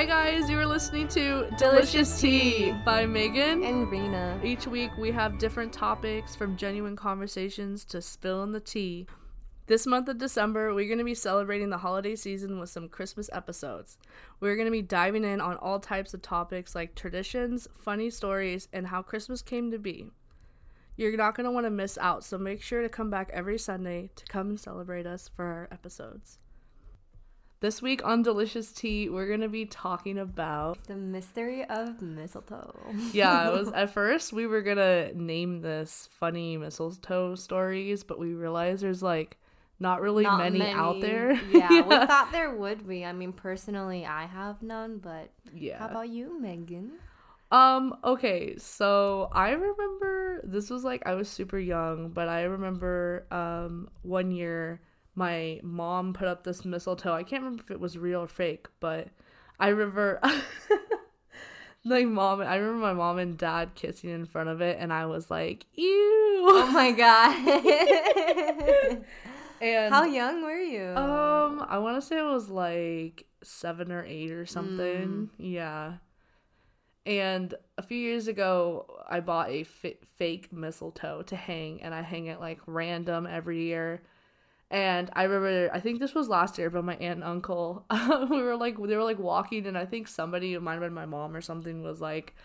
Hi guys, you are listening to Delicious Tea by Megan. And Rena. Each week we have different topics from genuine conversations to spilling the tea. This month of December, we're going to be celebrating the holiday season with some Christmas episodes. We're going to be diving in on all types of topics like traditions, funny stories, and how Christmas came to be. You're not going to want to miss out, so make sure to come back every Sunday to come and celebrate us for our episodes. This week on Delicious Tea, we're going to be talking about The mystery of mistletoe. yeah, it was at first we were gonna name this funny mistletoe stories, but we realized there's like not really Not many, out there. Yeah, we thought there would be. I mean, personally, I have none, but yeah. how about you, Megan? Um, okay, so I remember this was like I was super young, but I remember um one year my mom put up this mistletoe. I can't remember if it was real or fake, but I remember like mom I remember my mom and dad kissing in front of it and I was like, ew. Oh my god. and how young were you? Um, I want to say it was like seven or eight or something. Yeah. And a few years ago, I bought a fake mistletoe to hang, and I hang it like random every year. And I remember, I think this was last year, but my aunt and uncle, we were like, they were like walking, and I think somebody, it might have been my mom or something, was like,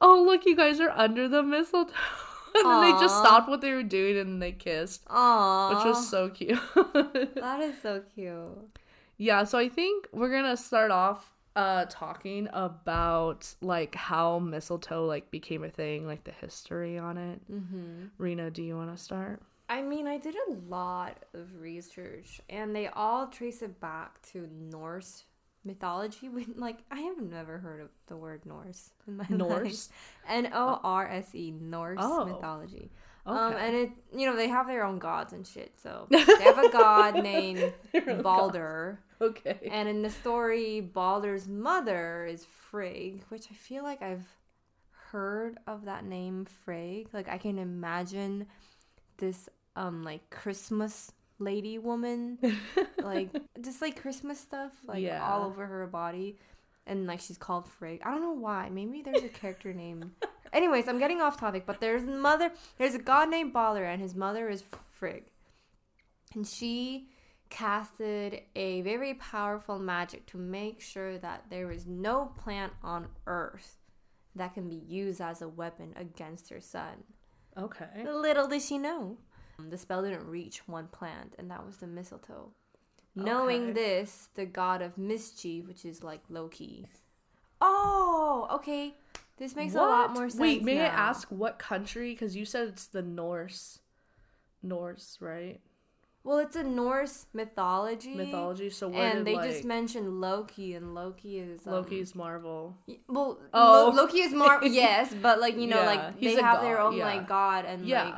"Oh, look, you guys are under the mistletoe." and then they just stopped what they were doing and they kissed, Aww. which was so cute. That is so cute. Yeah, so I think we're gonna start off uh talking about like how mistletoe like became a thing, like the history on it. Mm-hmm. Rena, do you want to start? I mean, I did a lot of research, and they all trace it back to Norse mythology. When, like, I have never heard of the word Norse in my life. Norse? N O R S E, Norse Oh. mythology. Okay. Um, and it, you know, they have their own gods and shit. So they have a god named Balder, okay. and in the story, Balder's mother is Frigg, which I feel like I've heard of that name, Frigg. Like I can imagine this um like Christmas lady woman, like just like Christmas stuff, like Yeah. all over her body, and like she's called Frigg. I don't know why. Maybe there's a character name. Anyways, I'm getting off topic, but there's a mother. There's a god named Balder, and his mother is Frigg, and she casted a very powerful magic to make sure that there is no plant on Earth that can be used as a weapon against her son. Okay. Little did she know, the spell didn't reach one plant, and that was the mistletoe. Knowing this, the god of mischief, which is like Loki. Oh, okay. This makes a lot more sense. Wait, may I ask what country? Because you said it's the Norse. Norse, right? Well, it's a Norse mythology. Mythology. So where And did they like just mentioned Loki, and Loki is um, Loki's Marvel? Well, Oh. Lo- Loki is Marvel. yes, but like you know, Yeah, like they have their own yeah. like god, and Yeah. like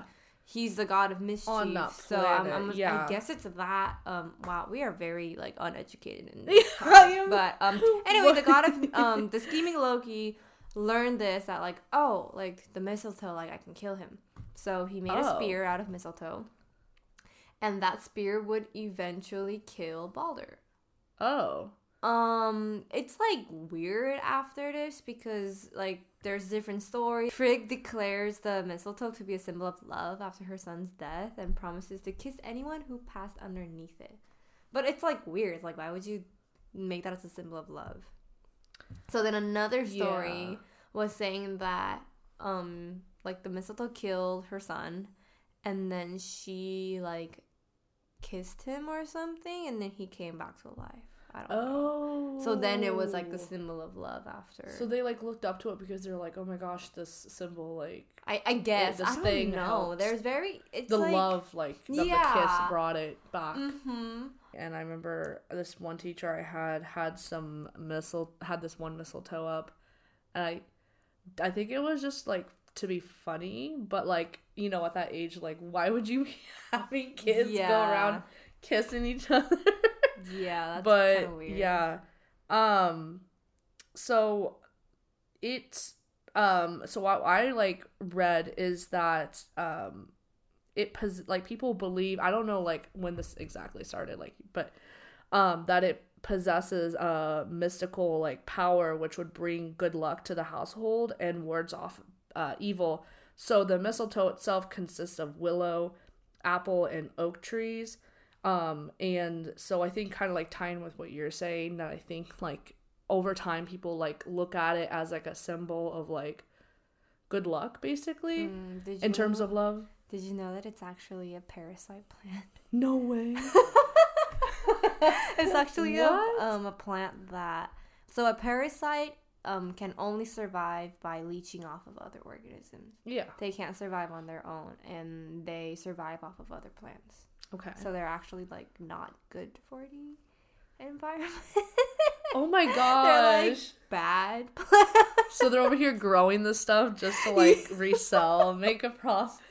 he's the god of mischief. On that so I'm, I'm, yeah. I guess it's that. Um, wow, we are very like uneducated in this topic. But um, anyway, the god of um, the scheming Loki learned this that like oh like the mistletoe like I can kill him. So he made a Oh. spear out of mistletoe, and that spear would eventually kill Balder. Oh. Um, it's like weird after this because like there's different stories. Frigg declares the mistletoe to be a symbol of love after her son's death and promises to kiss anyone who passed underneath it. But it's like weird. Like, why would you make that as a symbol of love? So then another story Yeah. was saying that um like the mistletoe killed her son and then she like kissed him or something and then he came back to life. I don't know. Oh. So then it was like the symbol of love after. So they like looked up to it because they're like, oh my gosh, this symbol like I, I guess this I don't thing know. helps. There's very it's the like, love like of the kiss brought it back. Mm-hmm. And I remember this one teacher I had had some mistle had this one mistletoe up, and I, I think it was just like to be funny, but like you know at that age like why would you be having kids go around kissing each other? Yeah, that's but weird. yeah um so it's um so what i like read is that um it pos- like people believe i don't know like when this exactly started like but um that it possesses a mystical like power which would bring good luck to the household and wards off uh, evil. So the mistletoe itself consists of willow, apple, and oak trees. Um, and so I think kind of like tying with what you're saying that I think like over time people like look at it as like a symbol of like good luck basically Mm, in terms know- of love. Did you know that it's actually a parasite plant? No way. it's actually a, um, a plant that so a parasite um, can only survive by leeching off of other organisms. yeah. They can't survive on their own, and they survive off of other plants. Okay. So they're actually like not good for the environment. Oh my they're gosh. like bad plants. so they're over here growing this stuff just to like resell, make a profit.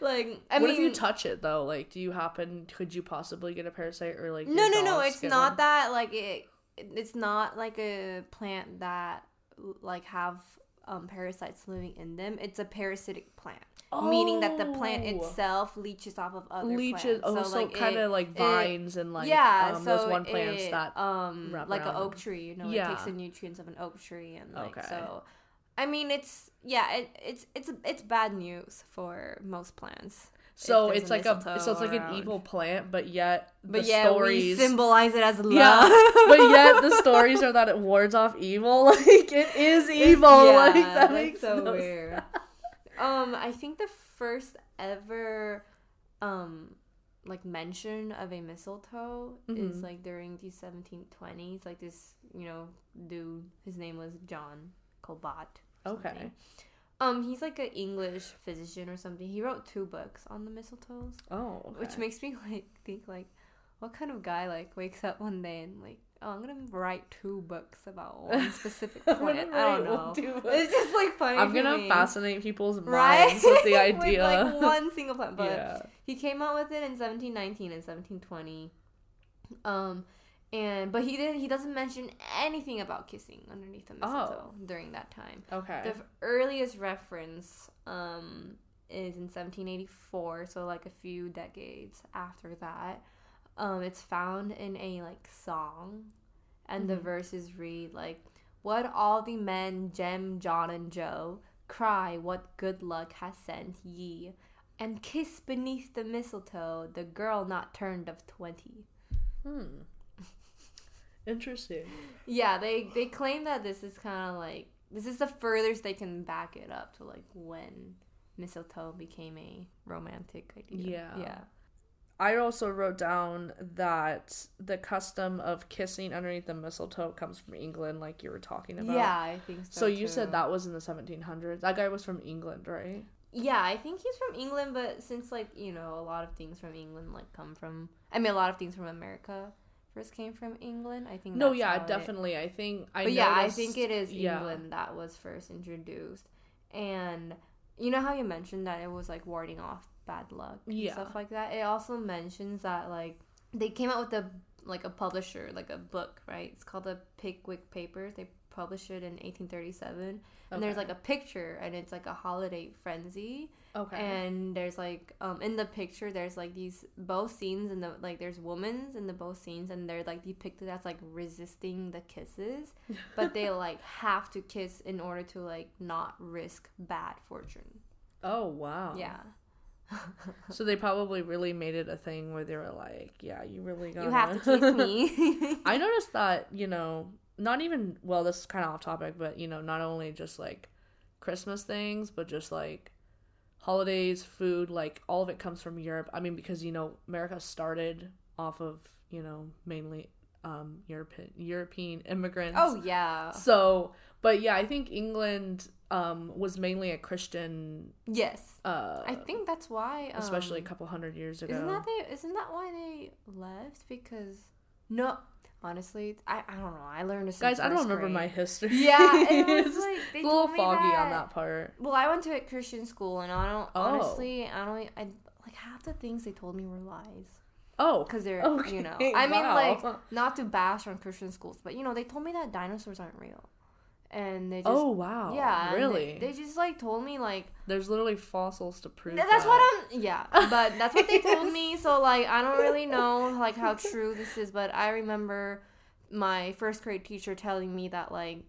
like I what mean, if you touch it though? Like, do you happen? Could you possibly get a parasite or like? no, no, no. It's not one? that like it. It's not like a plant that like have um, parasites living in them. It's a parasitic plant, meaning that the plant Oh. itself leeches off of other leeches. plants. Oh, so, like, kind of like it- vines and like yeah, um, so those one plants it, that. um like an oak tree, you know, it takes the nutrients of an oak tree and like Okay. so. I mean, it's yeah, it, it's it's it's bad news for most plants. So it's like a so it's like an evil plant, but yet But the yeah, stories. symbolize it as love. yeah, but yet the stories are that it wards off evil. Like it is evil. like that makes so no weird. Um, I think the first ever, um, like mention of a mistletoe is Mhm. like during the 1720s. Like this, you know, dude. His name was John colbot Okay. something. Um, he's like an English physician or something. He wrote two books on the mistletoes, Oh, okay. which makes me like think like, what kind of guy like wakes up one day and like, oh, I'm gonna write two books about one specific gonna I don't know. It's just like funny. I'm to gonna me. fascinate people's right minds with the idea. like one single plant. But yeah. he came out with it in 1719 and 1720. Um, and but he didn't. he doesn't mention anything about kissing underneath the mistletoe during that time. Okay. The earliest reference um is in 1784, so like a few decades after that. Um, it's found in a like song, and the Mhm. verses read like, "What all the men, Jem, John, and Joe, cry, what good luck has sent ye, and kiss beneath the mistletoe the girl not turned of twenty." hmm. Interesting. Yeah, they they claim that this is kind of like this is the furthest they can back it up to like when mistletoe became a romantic idea. Yeah. Yeah. I also wrote down that the custom of kissing underneath the mistletoe comes from England, like you were talking about. Yeah, I think so. So you too. said that was in the 1700s. That guy was from England, right? Yeah, I think he's from England, but since like you know a lot of things from England like come from, I mean a lot of things from America first came from England. I think. No, yeah, how it- definitely. I think I. but yeah, I think it is yeah. England that was first introduced, and you know how you mentioned that it was like warding off bad luck, and Yeah. stuff like that. It also mentions that like they came out with a like a publisher like a book, right? It's called the Pickwick Papers. They published it in 1837, and there's like a picture, and it's like a holiday frenzy Okay. and there's like um in the picture there's like these both scenes and the like there's women's in the both scenes and they're like depicted as like resisting the kisses but they like have to kiss in order to like not risk bad fortune oh wow. yeah So they probably really made it a thing where they were like, "Yeah, you really got you have to kiss me I noticed that, you know, not even well, this is kind of off topic, but you know, not only just like Christmas things, but just like holidays, food, like all of it comes from Europe. I mean, because you know, America started off of you know mainly um European European immigrants. oh yeah so, but yeah, I think England um was mainly a Christian, yes uh, i think that's why um, especially a couple hundred years ago. isn't that they isn't that why they left because no honestly i, I don't know i learned this Guys, I don't remember grade. my history. Yeah, it was like a little foggy on that- that part. Well, I went to a Christian school, and I don't Oh. honestly, I don't, I like half the things they told me were lies Oh, because they're, Okay, you know, I mean, like not to bash on Christian schools, but you know, they told me that dinosaurs aren't real, and they just, oh wow, yeah, and they- really? they, just like told me like There's literally fossils to prove. That. That's that. what I'm, yeah, but that's what they told me. So like, I don't really know like how true this is, but I remember my first grade teacher telling me that like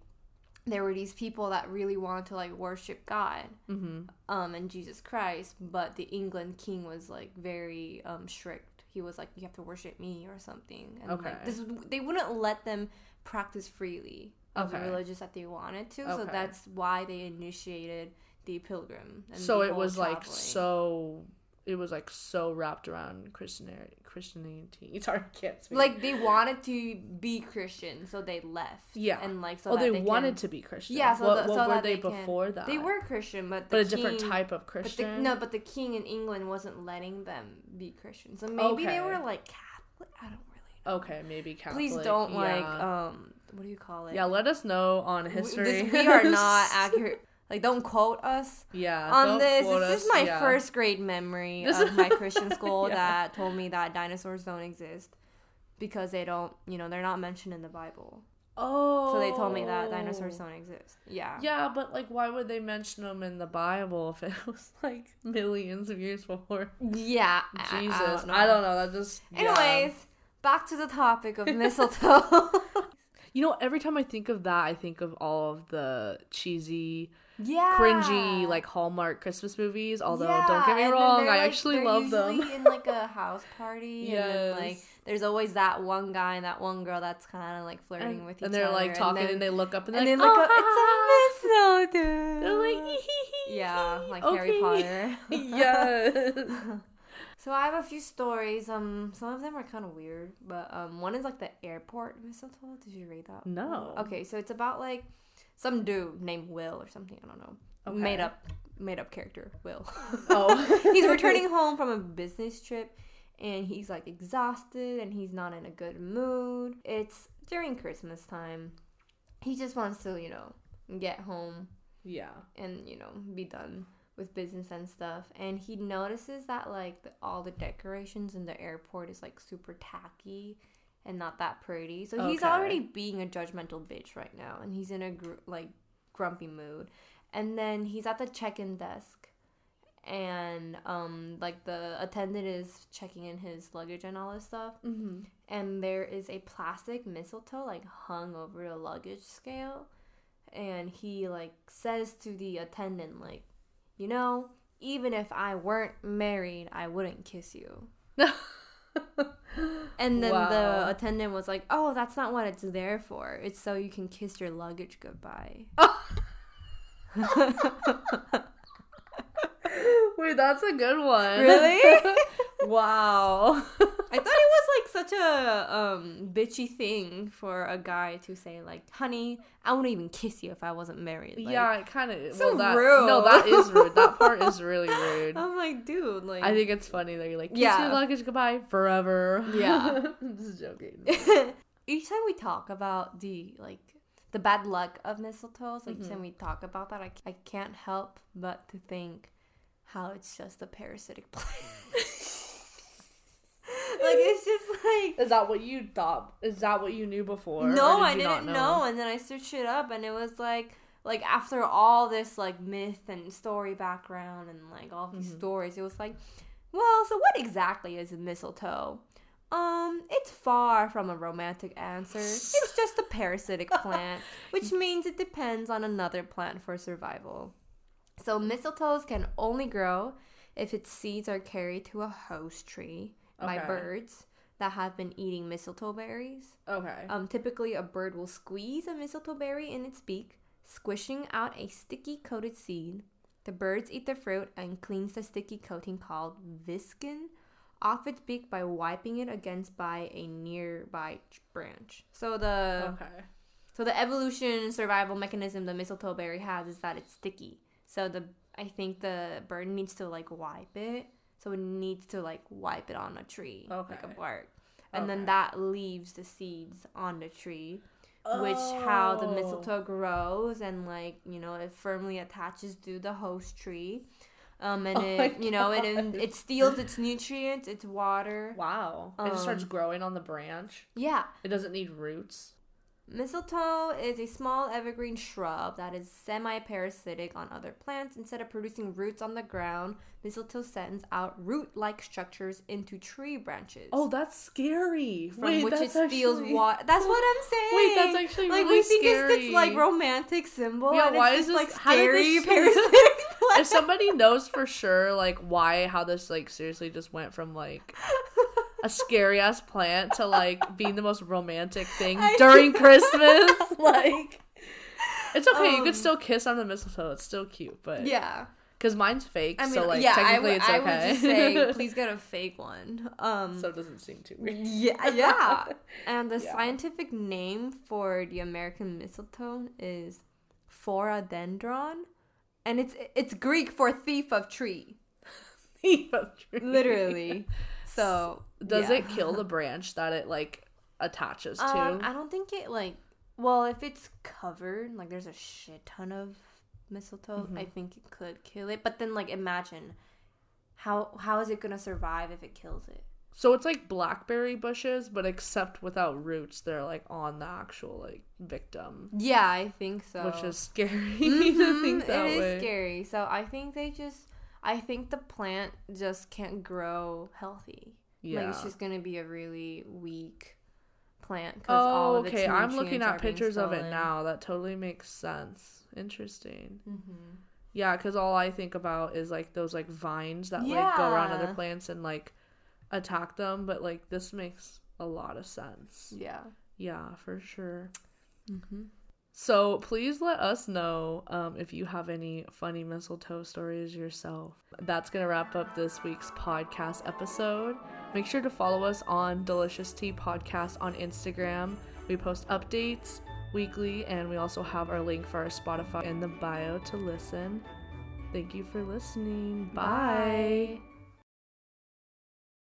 there were these people that really wanted to like worship God Mm-hmm. um and Jesus Christ, but the England king was like very um strict. He was like you have to worship me or something. And Okay. like this they wouldn't let them practice freely Okay. religious that they wanted to. So that's why they initiated the pilgrim. So the it was like so. It was like so wrapped around Christianity. Christianity. Sorry, I can't speak. like they wanted to be Christian, so they left. Yeah. and like so oh, they, they wanted can- to be Christian. Yeah, so what, that- what so were they, they can- before that? They were Christian, but the but a different type of But Christian. the, no, but the king in England wasn't letting them be Christian, so maybe they were like Catholic. I don't really. know. Okay, maybe Catholic. Please don't like um. What do you call it? yeah, let us know on We- history. this- we are not accurate. Like, don't quote us yeah. on this. This is my yeah. first grade memory This of my Christian school Yeah. that told me that dinosaurs don't exist because they don't. You know, they're not mentioned in the Bible. Oh. So they told me that dinosaurs oh. don't exist. Yeah. Yeah, but like, why would they mention them in the Bible if it was like millions of years before? Yeah. I- I Jesus, don't know. I don't know. That just. yeah. Anyways, back to the topic of mistletoe. You know, every time I think of that, I think of all of the cheesy, yeah. cringy, like Hallmark Christmas movies. Although, don't get me and wrong, I like- actually love them. in like a house party, and then like there's always that one guy and that one girl that's kind of like flirting and, with each other, and they're other, like talking, and, then, they look up, and, and they're they like, look "Oh, up. It's a ah. mistletoe. They're like, yeah, like Harry. Potter. yes. So I have a few stories. Um, some of them are kind of weird, but um, one is like the airport mistletoe. Did you read that? No. Okay, so it's about like some dude named Will or something. I don't know. Okay. Made up, made up character Will. Oh. he's returning home from a business trip, and he's like exhausted, and he's not in a good mood. It's during Christmas time. He just wants to, you know, get home Yeah. and you know be done with business and stuff and he notices that like the, all the decorations in the airport is like super tacky and not that pretty so he's Okay. already being a judgmental bitch right now and he's in a gr- like grumpy mood and then he's at the check-in desk and um like the attendant is checking in his luggage and all this stuff Mm-hmm. and there is a plastic mistletoe like hung over the luggage scale and he like says to the attendant like you know even if i weren't married i wouldn't kiss you and then Wow. the attendant was like oh that's not what it's there for it's so you can kiss your luggage goodbye Wait, that's a good one. really wow. I thought it was like such a um bitchy thing for a guy to say like, "Honey, I wouldn't even kiss you if I wasn't married." Like, yeah, it kind of. so well, that, rude. No, that is rude. That part is really rude. I'm like, dude, like, I think it's funny that you're like, kiss Yeah. your luggage goodbye forever. Yeah. I'm just joking. each time we talk about the like the bad luck of mistletoes, like each Mhm. time we talk about that, I, I can't help but to think how it's just a parasitic plant. Like it's just like Is that what you thought? Is that what you knew before? no, did I didn't know. And then I searched it up, and it was like, like after all this like myth and story background and like all these Mhm. stories, it was like, well, so what exactly is a mistletoe? Um, it's far from a romantic answer. It's just a parasitic plant, which means it depends on another plant for survival. So mistletoes can only grow if its seeds are carried to a host tree by Okay. birds that have been eating mistletoe berries. Okay. Um, typically, a bird will squeeze a mistletoe berry in its beak, squishing out a sticky coated seed. The birds eat the fruit and cleans the sticky coating called viscin off its beak by wiping it against by a nearby ch- branch. So the okay. so the evolution survival mechanism the mistletoe berry has is that it's sticky. So the I think the bird needs to like wipe it. So it needs to like wipe it on a tree, like a bark. And then that leaves the seeds on the tree, which how the Oh. mistletoe grows and like, you know, it firmly attaches to the host tree. Um and Oh it you know, it God. it steals its nutrients, its water. Wow. it just starts Um, growing on the branch. Yeah. It doesn't need roots. Mistletoe is a small evergreen shrub that is semi parasitic on other plants. Instead of producing roots on the ground, mistletoe sends out root like structures into tree branches. Oh, that's scary. from Wait, which that's it steals actually- water. That's what I'm saying. Wait, that's actually like really we think it's this like romantic symbol. Yeah, why is this, like scary this- parasitic if somebody knows for sure like why how this like seriously just went from like a scary ass plant to like being the most romantic thing I during. Christmas, like it's okay. you Um, could still kiss on the mistletoe. It's still cute, but yeah. because mine's fake, I mean, so like yeah, technically would, it's I okay. would just say, please get a fake one. Um, so it doesn't seem too weird. yeah, yeah. And the Yeah. scientific name for the American mistletoe is Phoradendron, and it's it's Greek for thief of tree. thief of tree, literally. So Does yeah. it kill the branch that it like attaches to? Um, I don't think it like. Well, if it's covered, like there's a shit ton of mistletoe, I Mhm. think it could kill it. But then, like, imagine how how is it gonna survive if it kills it? So it's like blackberry bushes, but except without roots, they're like on the actual like victim, Yeah, I think so. which is scary to think that it is way. scary. So I think they just, I think the plant just can't grow healthy. Yeah. Like it's just gonna be a really weak plant. 'cause oh, all of its okay. I'm looking at pictures of it now. That totally makes sense. Interesting. Mhm. Yeah, because all I think about is like those like vines that like go around other plants and like attack them. But like this makes a lot of sense. Yeah. Yeah, for sure. Mm-hmm. So please let us know um, if you have any funny mistletoe stories yourself. That's gonna wrap up this week's podcast episode. Make sure to follow us on Delicious Tea Podcast on Instagram. We post updates weekly, and we also have our link for our Spotify in the bio to listen. Thank you for listening. Bye. Bye.